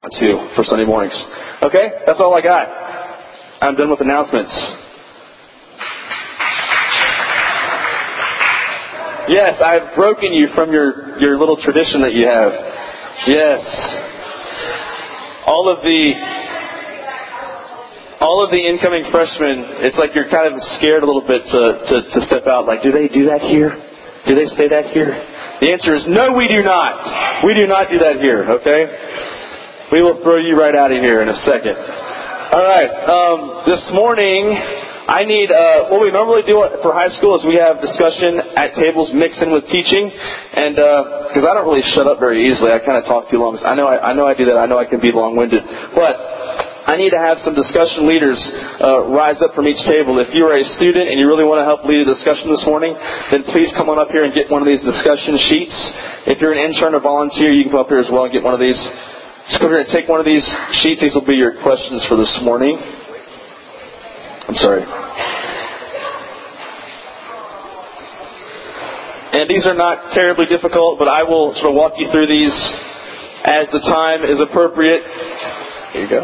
to for Sunday mornings. Okay? That's all I got. I'm done with announcements. Yes, I've broken you from your, your little tradition that you have. Yes. All of the all of the incoming freshmen, it's like you're kind of scared a little bit to, to, to step out. Like, do they do that here? Do they say that here? The answer is no, we do not. We do not do that here, okay? We will throw you right out of here in a second. All right. Um, this morning, I need uh, what we normally do for high school is we have discussion at tables mixed in with teaching, and because uh, I don't really shut up very easily, I kind of talk too long. I know I, I know I do that. I know I can be long-winded, but I need to have some discussion leaders uh, rise up from each table. If you are a student and you really want to help lead a discussion this morning, then please come on up here and get one of these discussion sheets. If you're an intern or volunteer, you can come up here as well and get one of these. Just go here and take one of these sheets. These will be your questions for this morning. I'm sorry. And these are not terribly difficult, but I will sort of walk you through these as the time is appropriate. Here you go.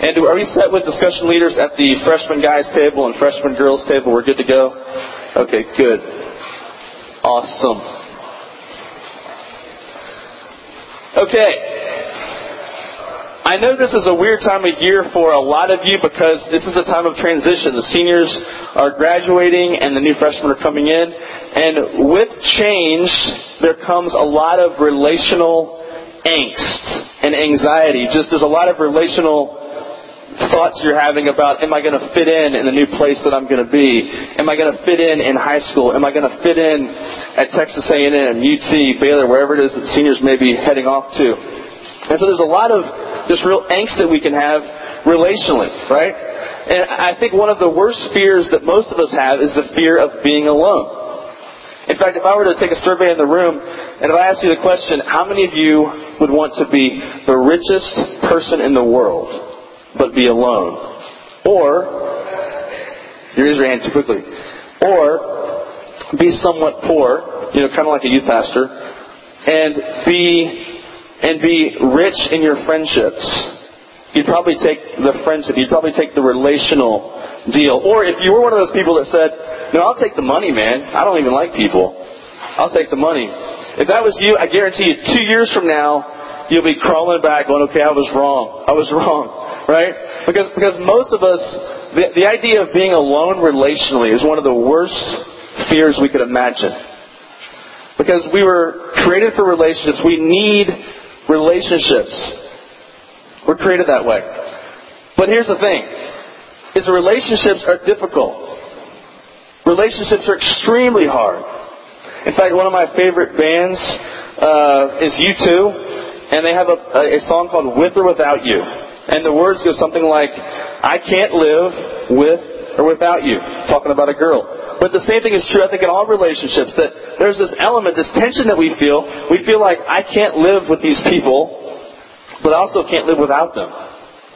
And are we set with discussion leaders at the freshman guys table and freshman girls table? We're good to go? Okay, good. Awesome. Okay. I know this is a weird time of year for a lot of you because this is a time of transition. The seniors are graduating and the new freshmen are coming in. And with change, there comes a lot of relational angst and anxiety. Just there's a lot of relational thoughts you're having about am I going to fit in in the new place that I'm going to be? Am I going to fit in in high school? Am I going to fit in at Texas A&M, UT, Baylor, wherever it is that seniors may be heading off to? And so there's a lot of this real angst that we can have relationally, right? And I think one of the worst fears that most of us have is the fear of being alone. In fact, if I were to take a survey in the room, and if I asked you the question, how many of you would want to be the richest person in the world? But be alone. Or, you raise your hand too quickly. Or, be somewhat poor, you know, kind of like a youth pastor, and be, and be rich in your friendships. You'd probably take the friendship, you'd probably take the relational deal. Or if you were one of those people that said, no, I'll take the money, man. I don't even like people. I'll take the money. If that was you, I guarantee you, two years from now, you'll be crawling back going, okay, I was wrong. I was wrong right? Because, because most of us, the, the idea of being alone relationally is one of the worst fears we could imagine. Because we were created for relationships. We need relationships. We're created that way. But here's the thing, is relationships are difficult. Relationships are extremely hard. In fact, one of my favorite bands uh, is U2, and they have a, a song called With or Without You. And the words go something like, I can't live with or without you. Talking about a girl. But the same thing is true, I think, in all relationships, that there's this element, this tension that we feel. We feel like, I can't live with these people, but I also can't live without them.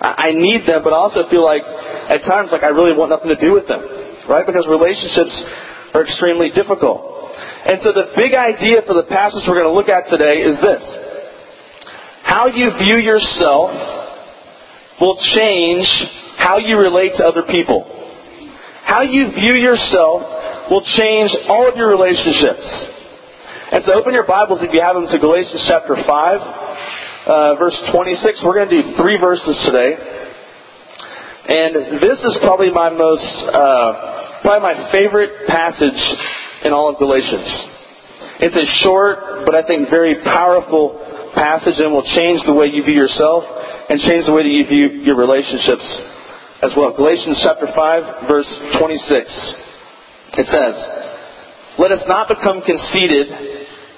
I need them, but I also feel like, at times, like I really want nothing to do with them. Right? Because relationships are extremely difficult. And so the big idea for the passage we're going to look at today is this. How you view yourself will change how you relate to other people. How you view yourself will change all of your relationships. And so open your Bibles if you have them to Galatians chapter 5, uh, verse 26. We're going to do three verses today. And this is probably my most, uh, probably my favorite passage in all of Galatians. It's a short, but I think very powerful passage and will change the way you view yourself and change the way that you view your relationships as well. Galatians chapter 5 verse 26. It says, Let us not become conceited,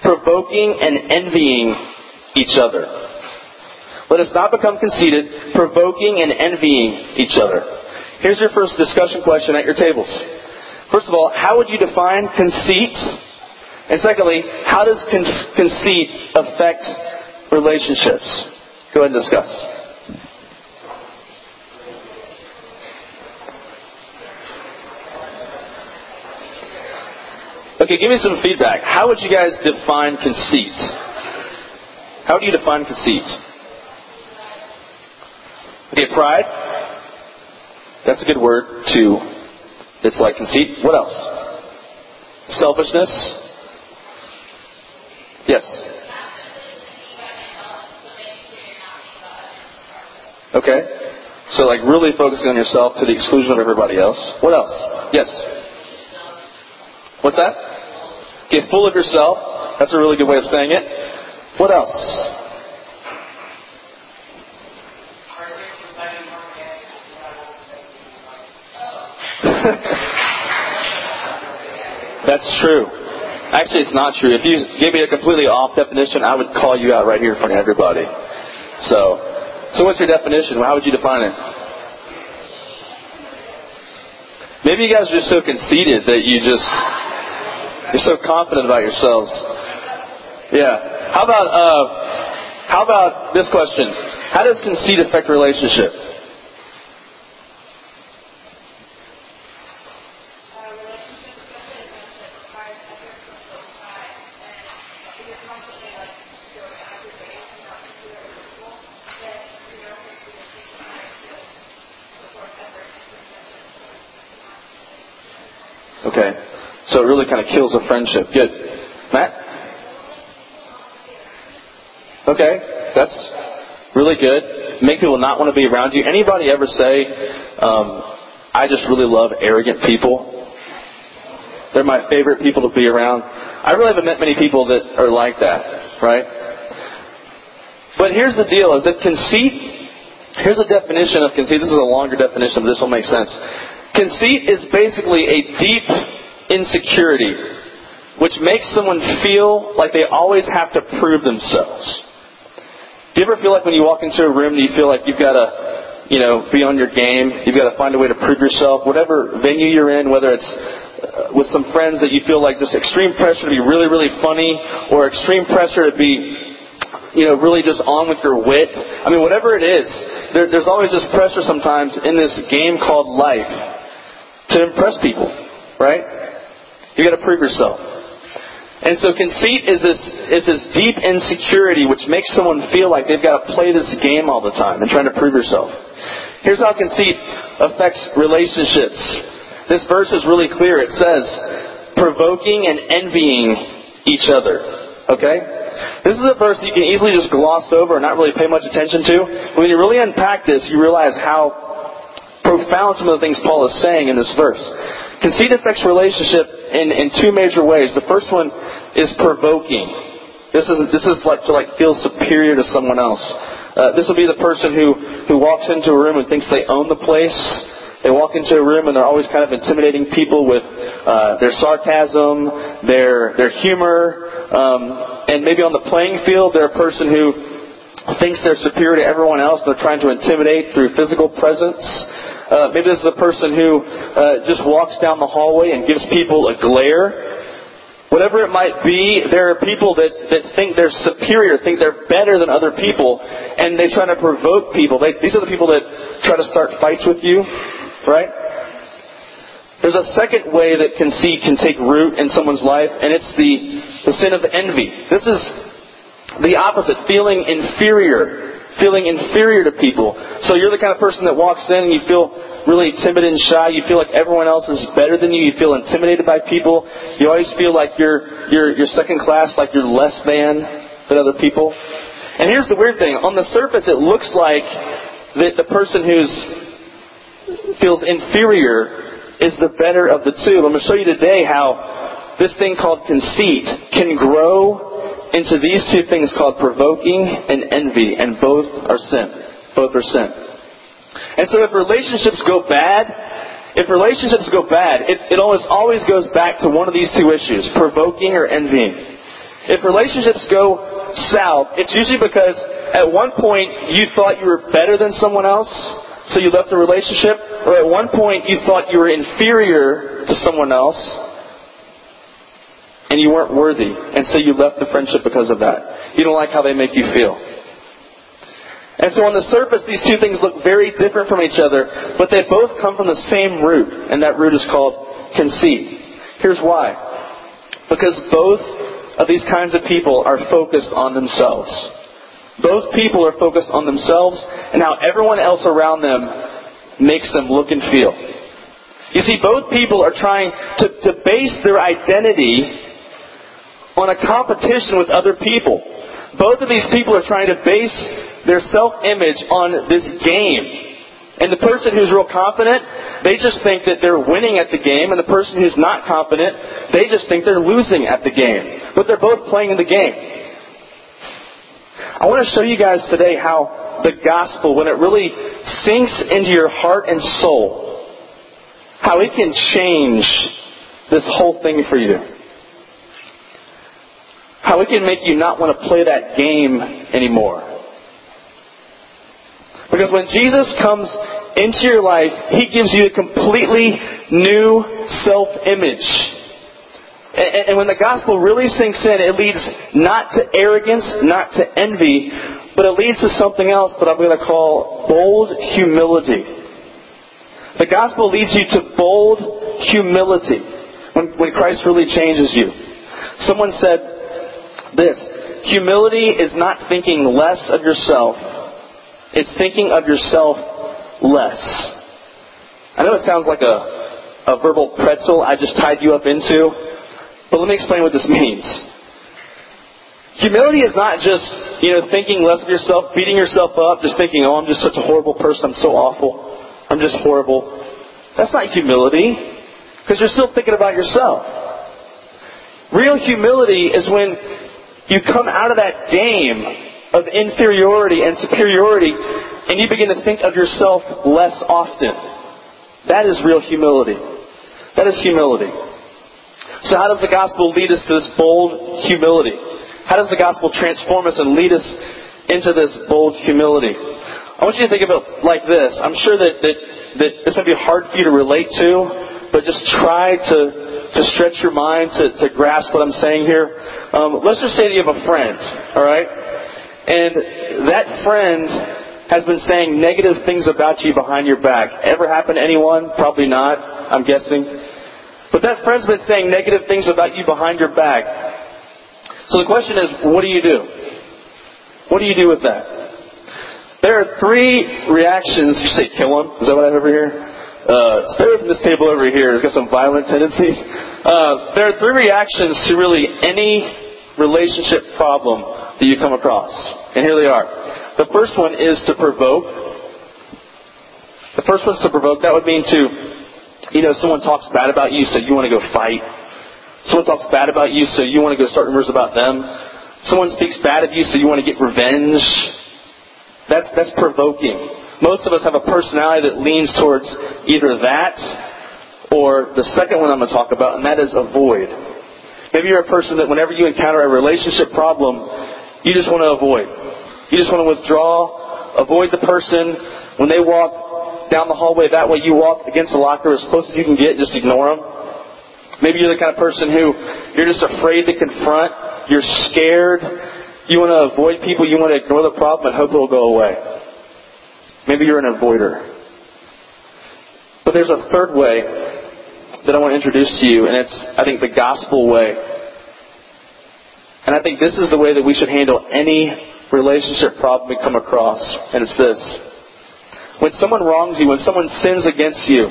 provoking and envying each other. Let us not become conceited, provoking and envying each other. Here's your first discussion question at your tables. First of all, how would you define conceit? And secondly, how does con- conceit affect relationships. Go ahead and discuss. Okay, give me some feedback. How would you guys define conceit? How do you define conceit? Okay, pride. That's a good word too. It's like conceit. What else? Selfishness. Yes. Okay. So like really focusing on yourself to the exclusion of everybody else. What else? Yes. What's that? Get full of yourself. That's a really good way of saying it. What else? That's true. Actually, it's not true. If you gave me a completely off definition, I would call you out right here in front of everybody. So, so what's your definition? How would you define it? Maybe you guys are just so conceited that you just you're so confident about yourselves. Yeah. How about uh, how about this question? How does conceit affect relationship? Okay. So it really kind of kills a friendship. Good. Matt? Okay. That's really good. Make people not want to be around you. Anybody ever say, um, I just really love arrogant people? They're my favorite people to be around. I really haven't met many people that are like that, right? But here's the deal, is that conceit, here's a definition of conceit. This is a longer definition, but this will make sense. Conceit is basically a deep insecurity which makes someone feel like they always have to prove themselves. Do you ever feel like when you walk into a room, you feel like you've got to, you know, be on your game? You've got to find a way to prove yourself. Whatever venue you're in, whether it's uh, with some friends that you feel like this extreme pressure to be really, really funny, or extreme pressure to be, you know, really just on with your wit. I mean, whatever it is, there, there's always this pressure sometimes in this game called life to impress people, right? You got to prove yourself. And so conceit is this is this deep insecurity which makes someone feel like they've got to play this game all the time and trying to prove yourself. Here's how conceit affects relationships. This verse is really clear. It says, provoking and envying each other. Okay? This is a verse you can easily just gloss over and not really pay much attention to. When you really unpack this, you realize how profound some of the things Paul is saying in this verse. Conceit affects relationship in, in two major ways. The first one is provoking. This is this is like to like feel superior to someone else. Uh, this will be the person who who walks into a room and thinks they own the place. They walk into a room and they're always kind of intimidating people with uh, their sarcasm, their their humor, um, and maybe on the playing field they're a person who thinks they're superior to everyone else. They're trying to intimidate through physical presence. Uh, maybe this is a person who uh, just walks down the hallway and gives people a glare. Whatever it might be, there are people that, that think they're superior, think they're better than other people, and they try to provoke people. They, these are the people that try to start fights with you, right? There's a second way that conceit can take root in someone's life, and it's the, the sin of envy. This is the opposite, feeling inferior feeling inferior to people. So you're the kind of person that walks in and you feel really timid and shy. You feel like everyone else is better than you. You feel intimidated by people. You always feel like you're you're you're second class, like you're less than than other people. And here's the weird thing: on the surface, it looks like that the person who's feels inferior is the better of the two. I'm going to show you today how this thing called conceit can grow into these two things called provoking and envy, and both are sin. Both are sin. And so if relationships go bad, if relationships go bad, it, it almost always goes back to one of these two issues, provoking or envying. If relationships go south, it's usually because at one point you thought you were better than someone else, so you left the relationship, or at one point you thought you were inferior to someone else, and you weren't worthy, and so you left the friendship because of that. You don't like how they make you feel. And so on the surface, these two things look very different from each other, but they both come from the same root, and that root is called conceit. Here's why. Because both of these kinds of people are focused on themselves. Both people are focused on themselves and how everyone else around them makes them look and feel. You see, both people are trying to, to base their identity on a competition with other people. Both of these people are trying to base their self-image on this game. And the person who's real confident, they just think that they're winning at the game, and the person who's not confident, they just think they're losing at the game. But they're both playing in the game. I want to show you guys today how the gospel, when it really sinks into your heart and soul, how it can change this whole thing for you. How it can make you not want to play that game anymore. Because when Jesus comes into your life, He gives you a completely new self-image. And when the gospel really sinks in, it leads not to arrogance, not to envy, but it leads to something else that I'm going to call bold humility. The gospel leads you to bold humility when, when Christ really changes you. Someone said this humility is not thinking less of yourself, it's thinking of yourself less. I know it sounds like a, a verbal pretzel I just tied you up into, but let me explain what this means. Humility is not just, you know, thinking less of yourself, beating yourself up, just thinking, oh, I'm just such a horrible person, I'm so awful. I'm just horrible. That's not humility, because you're still thinking about yourself. Real humility is when you come out of that game of inferiority and superiority and you begin to think of yourself less often. That is real humility. That is humility. So how does the gospel lead us to this bold humility? How does the gospel transform us and lead us into this bold humility? I want you to think of it like this. I'm sure that, that, that this might be hard for you to relate to, but just try to, to stretch your mind to, to grasp what I'm saying here. Um, let's just say that you have a friend, all right? And that friend has been saying negative things about you behind your back. Ever happened to anyone? Probably not, I'm guessing. But that friend's been saying negative things about you behind your back. So the question is, what do you do? What do you do with that? There are three reactions. You say kill him? Is that what I have over here? Uh, stay away from this table over here. It's got some violent tendencies. Uh, there are three reactions to really any relationship problem that you come across. And here they are. The first one is to provoke. The first one's to provoke. That would mean to, you know, someone talks bad about you, so you want to go fight. Someone talks bad about you, so you want to go start rumors about them. Someone speaks bad of you, so you want to get revenge. That's, that's provoking. Most of us have a personality that leans towards either that or the second one I'm going to talk about, and that is avoid. Maybe you're a person that whenever you encounter a relationship problem, you just want to avoid. You just want to withdraw, avoid the person. When they walk down the hallway that way, you walk against the locker as close as you can get, just ignore them. Maybe you're the kind of person who you're just afraid to confront, you're scared, you want to avoid people, you want to ignore the problem and hope it'll go away. Maybe you're an avoider. But there's a third way that I want to introduce to you, and it's, I think, the gospel way. And I think this is the way that we should handle any relationship problem we come across, and it's this. When someone wrongs you, when someone sins against you,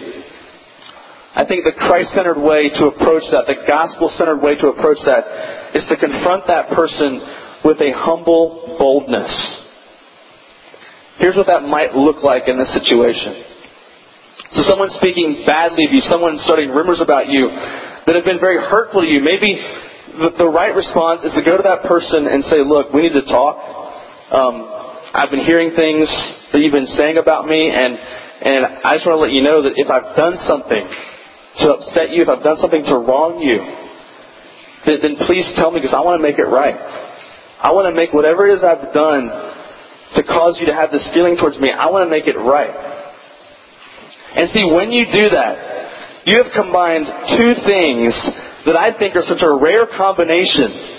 I think the Christ centered way to approach that, the gospel centered way to approach that, is to confront that person with a humble boldness. Here's what that might look like in this situation. So someone's speaking badly of you, someone's starting rumors about you that have been very hurtful to you. Maybe the, the right response is to go to that person and say, look, we need to talk. Um, I've been hearing things that you've been saying about me, and, and I just want to let you know that if I've done something to upset you, if I've done something to wrong you, then, then please tell me because I want to make it right. I want to make whatever it is I've done to cause you to have this feeling towards me, I want to make it right. And see, when you do that, you have combined two things that I think are such a rare combination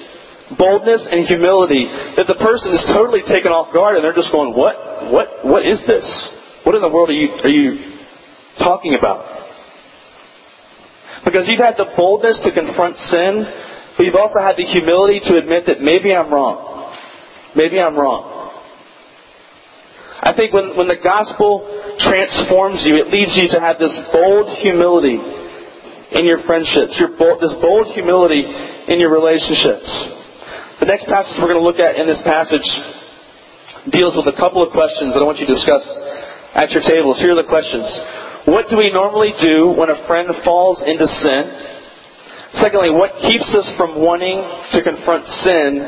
boldness and humility that the person is totally taken off guard and they're just going, What what what is this? What in the world are you are you talking about? Because you've had the boldness to confront sin, but you've also had the humility to admit that maybe I'm wrong. Maybe I'm wrong. I think when, when the gospel transforms you, it leads you to have this bold humility in your friendships, your bold, this bold humility in your relationships. The next passage we're going to look at in this passage deals with a couple of questions that I want you to discuss at your tables. Here are the questions. What do we normally do when a friend falls into sin? Secondly, what keeps us from wanting to confront sin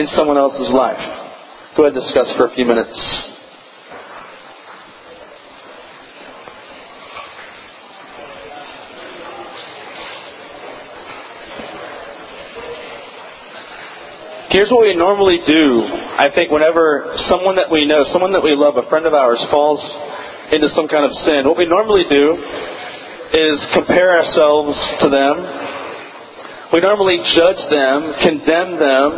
in someone else's life? Go ahead and discuss for a few minutes. Here's what we normally do. I think whenever someone that we know, someone that we love, a friend of ours falls into some kind of sin, what we normally do is compare ourselves to them. We normally judge them, condemn them.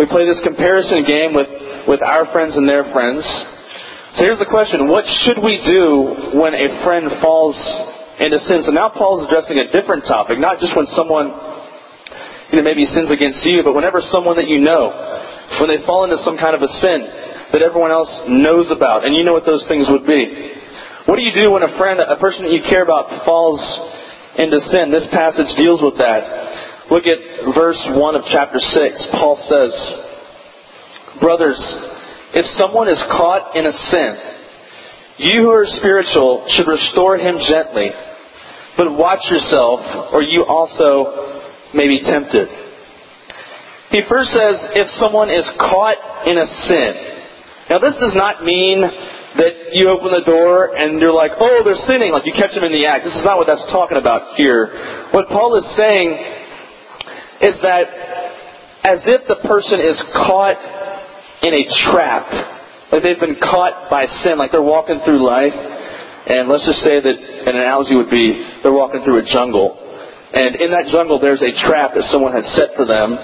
We play this comparison game with, with our friends and their friends. So here's the question. What should we do when a friend falls into sin? So now Paul is addressing a different topic, not just when someone you know, maybe sins against you, but whenever someone that you know, when they fall into some kind of a sin that everyone else knows about, and you know what those things would be. What do you do when a friend, a person that you care about, falls into sin? This passage deals with that. Look at verse 1 of chapter 6. Paul says, Brothers, if someone is caught in a sin, you who are spiritual should restore him gently. But watch yourself, or you also may be tempted. He first says, if someone is caught in a sin. Now, this does not mean that you open the door and you're like, oh, they're sinning, like you catch them in the act. This is not what that's talking about here. What Paul is saying is that as if the person is caught in a trap, like they've been caught by sin, like they're walking through life, and let's just say that an analogy would be they're walking through a jungle and in that jungle, there's a trap that someone has set for them.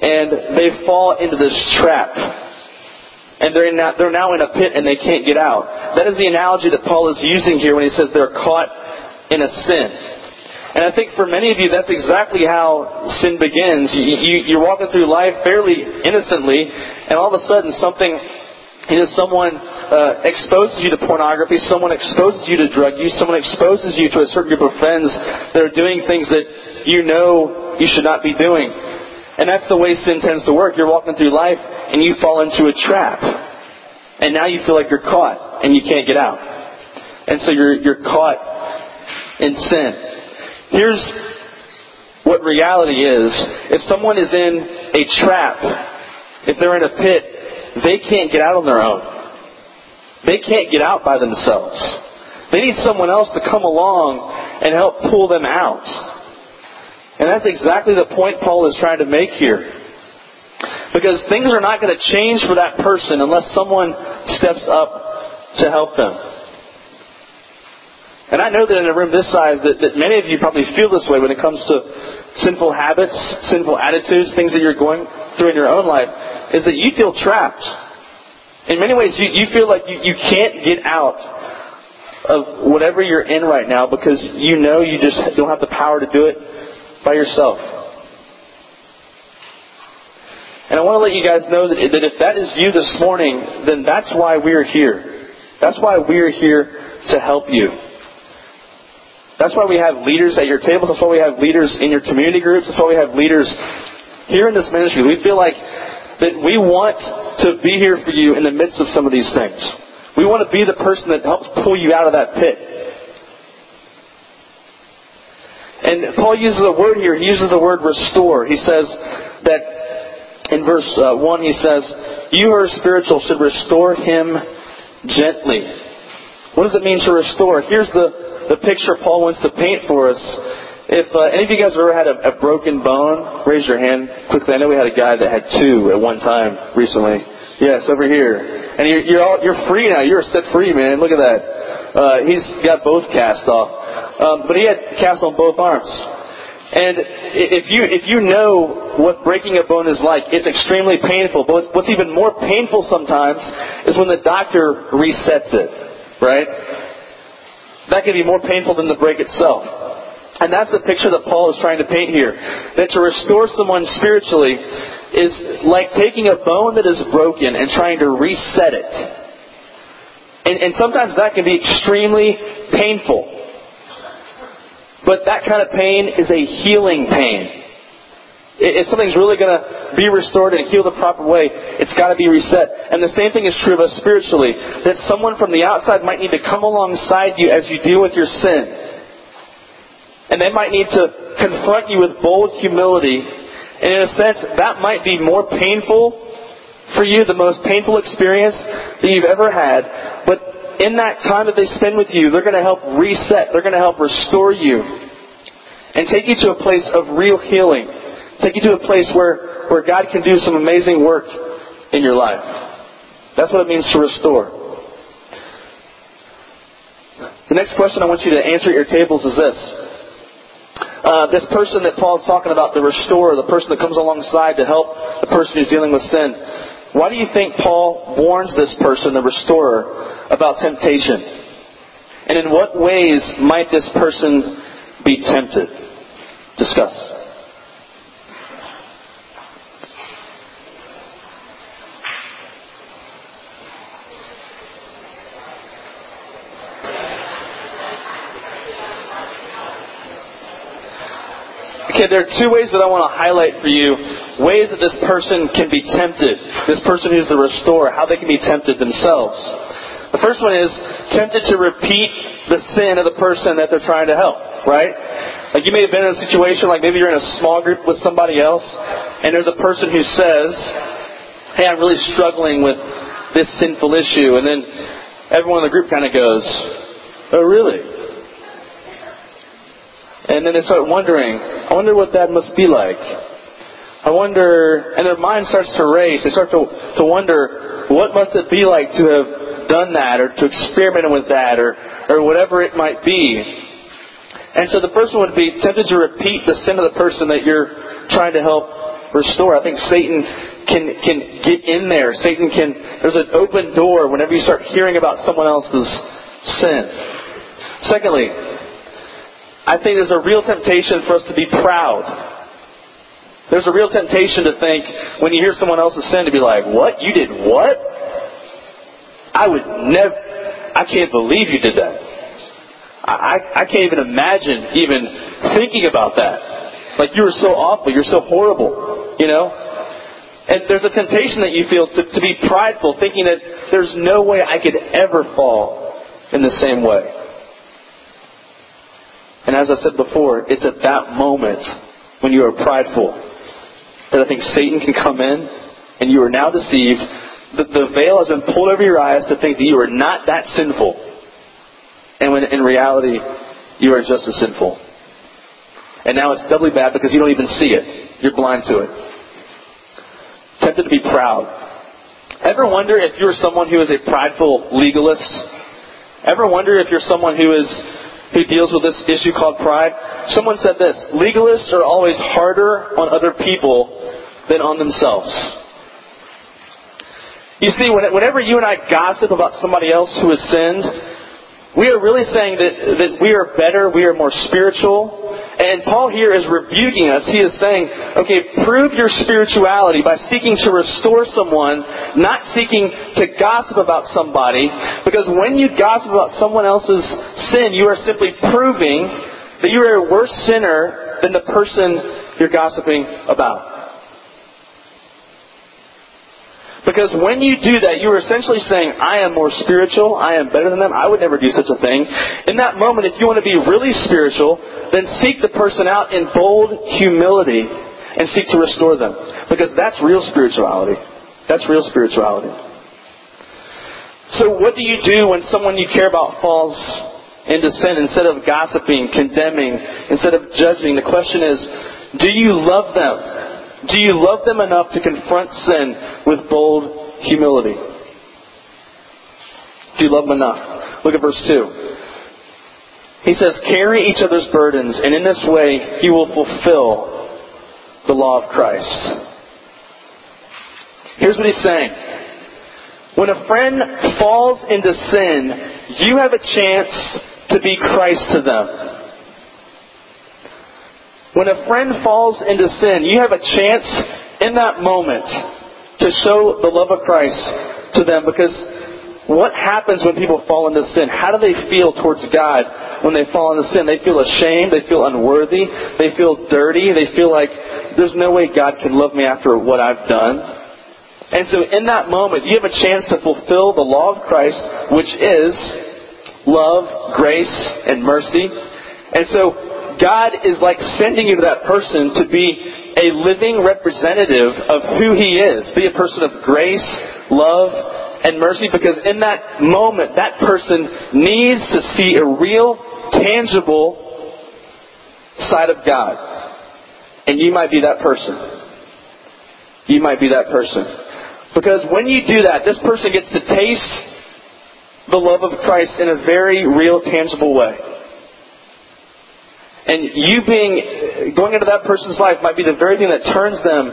And they fall into this trap. And they're, now, they're now in a pit and they can't get out. That is the analogy that Paul is using here when he says they're caught in a sin. And I think for many of you, that's exactly how sin begins. You, you, you're walking through life fairly innocently, and all of a sudden something you know, someone uh, exposes you to pornography, someone exposes you to drug use, someone exposes you to a certain group of friends that are doing things that you know you should not be doing. And that's the way sin tends to work. You're walking through life and you fall into a trap. And now you feel like you're caught and you can't get out. And so you're, you're caught in sin. Here's what reality is. If someone is in a trap, if they're in a pit, they can't get out on their own. They can't get out by themselves. They need someone else to come along and help pull them out. And that's exactly the point Paul is trying to make here. Because things are not going to change for that person unless someone steps up to help them. And I know that in a room this size that, that many of you probably feel this way when it comes to sinful habits, sinful attitudes, things that you're going through in your own life is that you feel trapped. In many ways, you, you feel like you, you can't get out of whatever you're in right now because you know you just don't have the power to do it by yourself. And I want to let you guys know that, that if that is you this morning, then that's why we're here. That's why we're here to help you. That's why we have leaders at your tables. That's why we have leaders in your community groups. That's why we have leaders here in this ministry. We feel like that we want to be here for you in the midst of some of these things. We want to be the person that helps pull you out of that pit. And Paul uses a word here. He uses the word restore. He says that in verse uh, 1, he says, You who are spiritual should restore him gently. What does it mean to restore? Here's the, the picture Paul wants to paint for us if uh, any of you guys have ever had a, a broken bone, raise your hand quickly. I know we had a guy that had two at one time recently. Yes, over here. And you're you're, all, you're free now. You're set free, man. Look at that. Uh, he's got both cast off, um, but he had cast on both arms. And if you if you know what breaking a bone is like, it's extremely painful. But what's even more painful sometimes is when the doctor resets it. Right? That can be more painful than the break itself. And that's the picture that Paul is trying to paint here. That to restore someone spiritually is like taking a bone that is broken and trying to reset it. And, and sometimes that can be extremely painful. But that kind of pain is a healing pain. If something's really going to be restored and healed the proper way, it's got to be reset. And the same thing is true of us spiritually. That someone from the outside might need to come alongside you as you deal with your sin. And they might need to confront you with bold humility. And in a sense, that might be more painful for you, the most painful experience that you've ever had. But in that time that they spend with you, they're going to help reset. They're going to help restore you. And take you to a place of real healing Take you to a place where, where God can do some amazing work in your life. That's what it means to restore. The next question I want you to answer at your tables is this. Uh, this person that Paul's talking about, the restorer, the person that comes alongside to help the person who's dealing with sin. Why do you think Paul warns this person, the restorer, about temptation? And in what ways might this person be tempted? Discuss. Okay, there are two ways that I want to highlight for you ways that this person can be tempted. This person who's the restorer, how they can be tempted themselves. The first one is tempted to repeat the sin of the person that they're trying to help, right? Like you may have been in a situation like maybe you're in a small group with somebody else and there's a person who says, Hey, I'm really struggling with this sinful issue and then everyone in the group kind of goes, Oh really? And then they start wondering, I wonder what that must be like. I wonder, and their mind starts to race. They start to, to wonder, what must it be like to have done that, or to experiment with that, or, or whatever it might be. And so the person would be tempted to repeat the sin of the person that you're trying to help restore. I think Satan can, can get in there. Satan can, there's an open door whenever you start hearing about someone else's sin. Secondly, I think there's a real temptation for us to be proud. There's a real temptation to think when you hear someone else's sin to be like, what? You did what? I would never, I can't believe you did that. I, I can't even imagine even thinking about that. Like you were so awful, you're so horrible, you know? And there's a temptation that you feel to, to be prideful, thinking that there's no way I could ever fall in the same way. And as I said before, it's at that moment when you are prideful that I think Satan can come in and you are now deceived. The, the veil has been pulled over your eyes to think that you are not that sinful. And when in reality, you are just as sinful. And now it's doubly bad because you don't even see it. You're blind to it. Tempted to be proud. Ever wonder if you're someone who is a prideful legalist? Ever wonder if you're someone who is who deals with this issue called pride. Someone said this legalists are always harder on other people than on themselves. You see, whenever you and I gossip about somebody else who has sinned, we are really saying that, that we are better, we are more spiritual. And Paul here is rebuking us. He is saying, okay, prove your spirituality by seeking to restore someone, not seeking to gossip about somebody. Because when you gossip about someone else's sin, you are simply proving that you are a worse sinner than the person you're gossiping about. Because when you do that, you are essentially saying, I am more spiritual, I am better than them, I would never do such a thing. In that moment, if you want to be really spiritual, then seek the person out in bold humility and seek to restore them. Because that's real spirituality. That's real spirituality. So what do you do when someone you care about falls into sin instead of gossiping, condemning, instead of judging? The question is, do you love them? Do you love them enough to confront sin with bold humility? Do you love them enough? Look at verse 2. He says, Carry each other's burdens, and in this way you will fulfill the law of Christ. Here's what he's saying. When a friend falls into sin, you have a chance to be Christ to them. When a friend falls into sin, you have a chance in that moment to show the love of Christ to them because what happens when people fall into sin? How do they feel towards God when they fall into sin? They feel ashamed. They feel unworthy. They feel dirty. They feel like there's no way God can love me after what I've done. And so in that moment, you have a chance to fulfill the law of Christ, which is love, grace, and mercy. And so God is like sending you to that person to be a living representative of who He is. Be a person of grace, love, and mercy because in that moment, that person needs to see a real, tangible side of God. And you might be that person. You might be that person. Because when you do that, this person gets to taste the love of Christ in a very real, tangible way. And you being, going into that person's life might be the very thing that turns them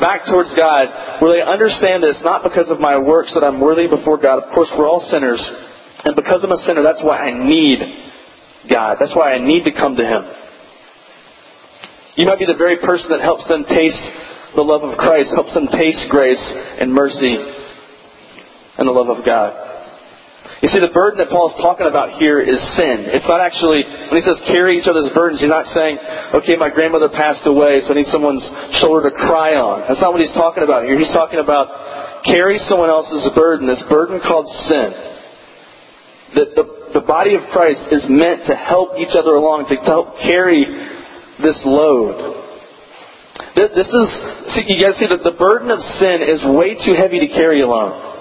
back towards God, where they understand that it's not because of my works that I'm worthy before God. Of course, we're all sinners. And because I'm a sinner, that's why I need God. That's why I need to come to Him. You might be the very person that helps them taste the love of Christ, helps them taste grace and mercy and the love of God. You see, the burden that Paul is talking about here is sin. It's not actually, when he says carry each other's burdens, he's not saying, okay, my grandmother passed away, so I need someone's shoulder to cry on. That's not what he's talking about here. He's talking about carry someone else's burden, this burden called sin. That the, the body of Christ is meant to help each other along, to help carry this load. This is, see, you guys see that the burden of sin is way too heavy to carry alone.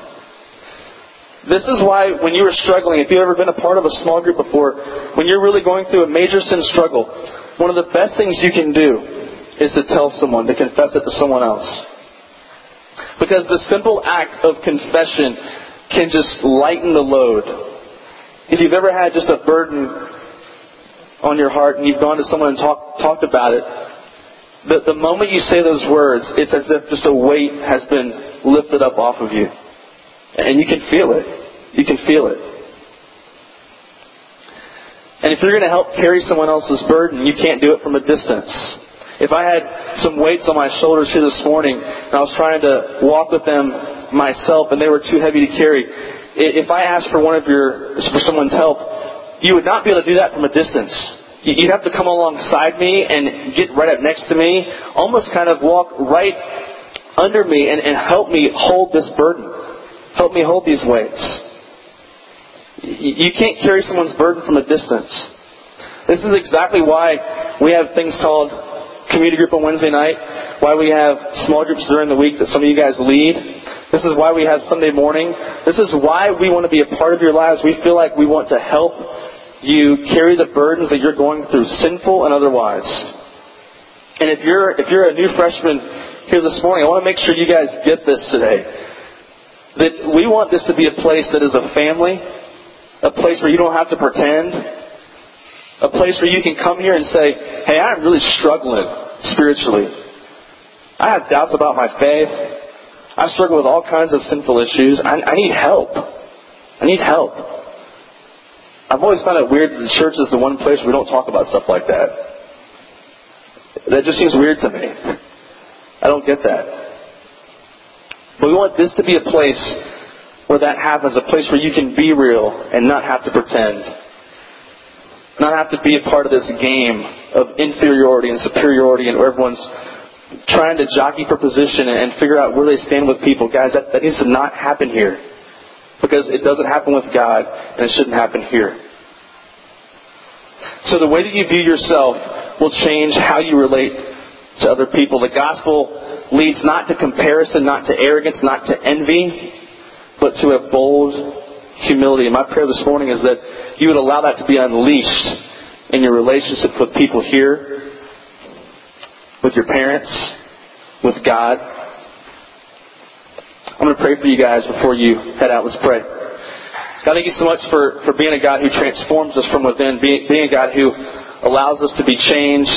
This is why when you are struggling, if you've ever been a part of a small group before, when you're really going through a major sin struggle, one of the best things you can do is to tell someone, to confess it to someone else. Because the simple act of confession can just lighten the load. If you've ever had just a burden on your heart and you've gone to someone and talk, talked about it, the, the moment you say those words, it's as if just a weight has been lifted up off of you. And you can feel it. You can feel it. And if you're going to help carry someone else's burden, you can't do it from a distance. If I had some weights on my shoulders here this morning and I was trying to walk with them myself and they were too heavy to carry, if I asked for one of your, for someone's help, you would not be able to do that from a distance. You'd have to come alongside me and get right up next to me, almost kind of walk right under me and, and help me hold this burden. Help me hold these weights. You can't carry someone's burden from a distance. This is exactly why we have things called community group on Wednesday night, why we have small groups during the week that some of you guys lead. This is why we have Sunday morning. This is why we want to be a part of your lives. We feel like we want to help you carry the burdens that you're going through, sinful and otherwise. And if you're if you're a new freshman here this morning, I want to make sure you guys get this today. That we want this to be a place that is a family, a place where you don't have to pretend, a place where you can come here and say, hey, I'm really struggling spiritually. I have doubts about my faith. I struggle with all kinds of sinful issues. I, I need help. I need help. I've always found it weird that the church is the one place we don't talk about stuff like that. That just seems weird to me. I don't get that. But we want this to be a place where that happens, a place where you can be real and not have to pretend. Not have to be a part of this game of inferiority and superiority and where everyone's trying to jockey for position and figure out where they stand with people. Guys, that, that needs to not happen here. Because it doesn't happen with God and it shouldn't happen here. So the way that you view yourself will change how you relate to other people. The gospel leads not to comparison, not to arrogance, not to envy, but to a bold humility. And my prayer this morning is that you would allow that to be unleashed in your relationship with people here, with your parents, with God. I'm going to pray for you guys before you head out. Let's pray. God, thank you so much for, for being a God who transforms us from within, being, being a God who allows us to be changed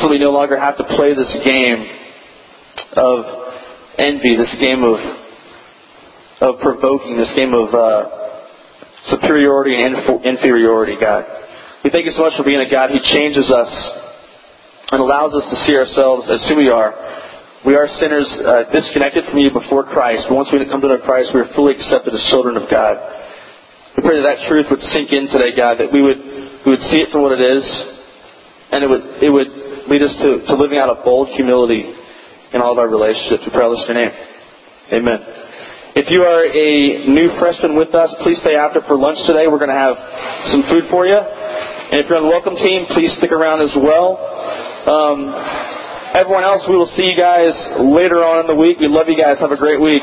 so we no longer have to play this game of envy, this game of of provoking, this game of uh, superiority and inferiority, God. We thank you so much for being a God who changes us and allows us to see ourselves as who we are We are sinners uh, disconnected from you before Christ. But once we come to know Christ, we are fully accepted as children of God. We pray that that truth would sink in today, God, that we would, we would see it for what it is, and it would, it would lead us to, to living out a bold humility in all of our relationships. We pray all this in your name. Amen. If you are a new freshman with us, please stay after for lunch today. We're going to have some food for you. And if you're on the welcome team, please stick around as well. Um, Everyone else, we will see you guys later on in the week. We love you guys. Have a great week.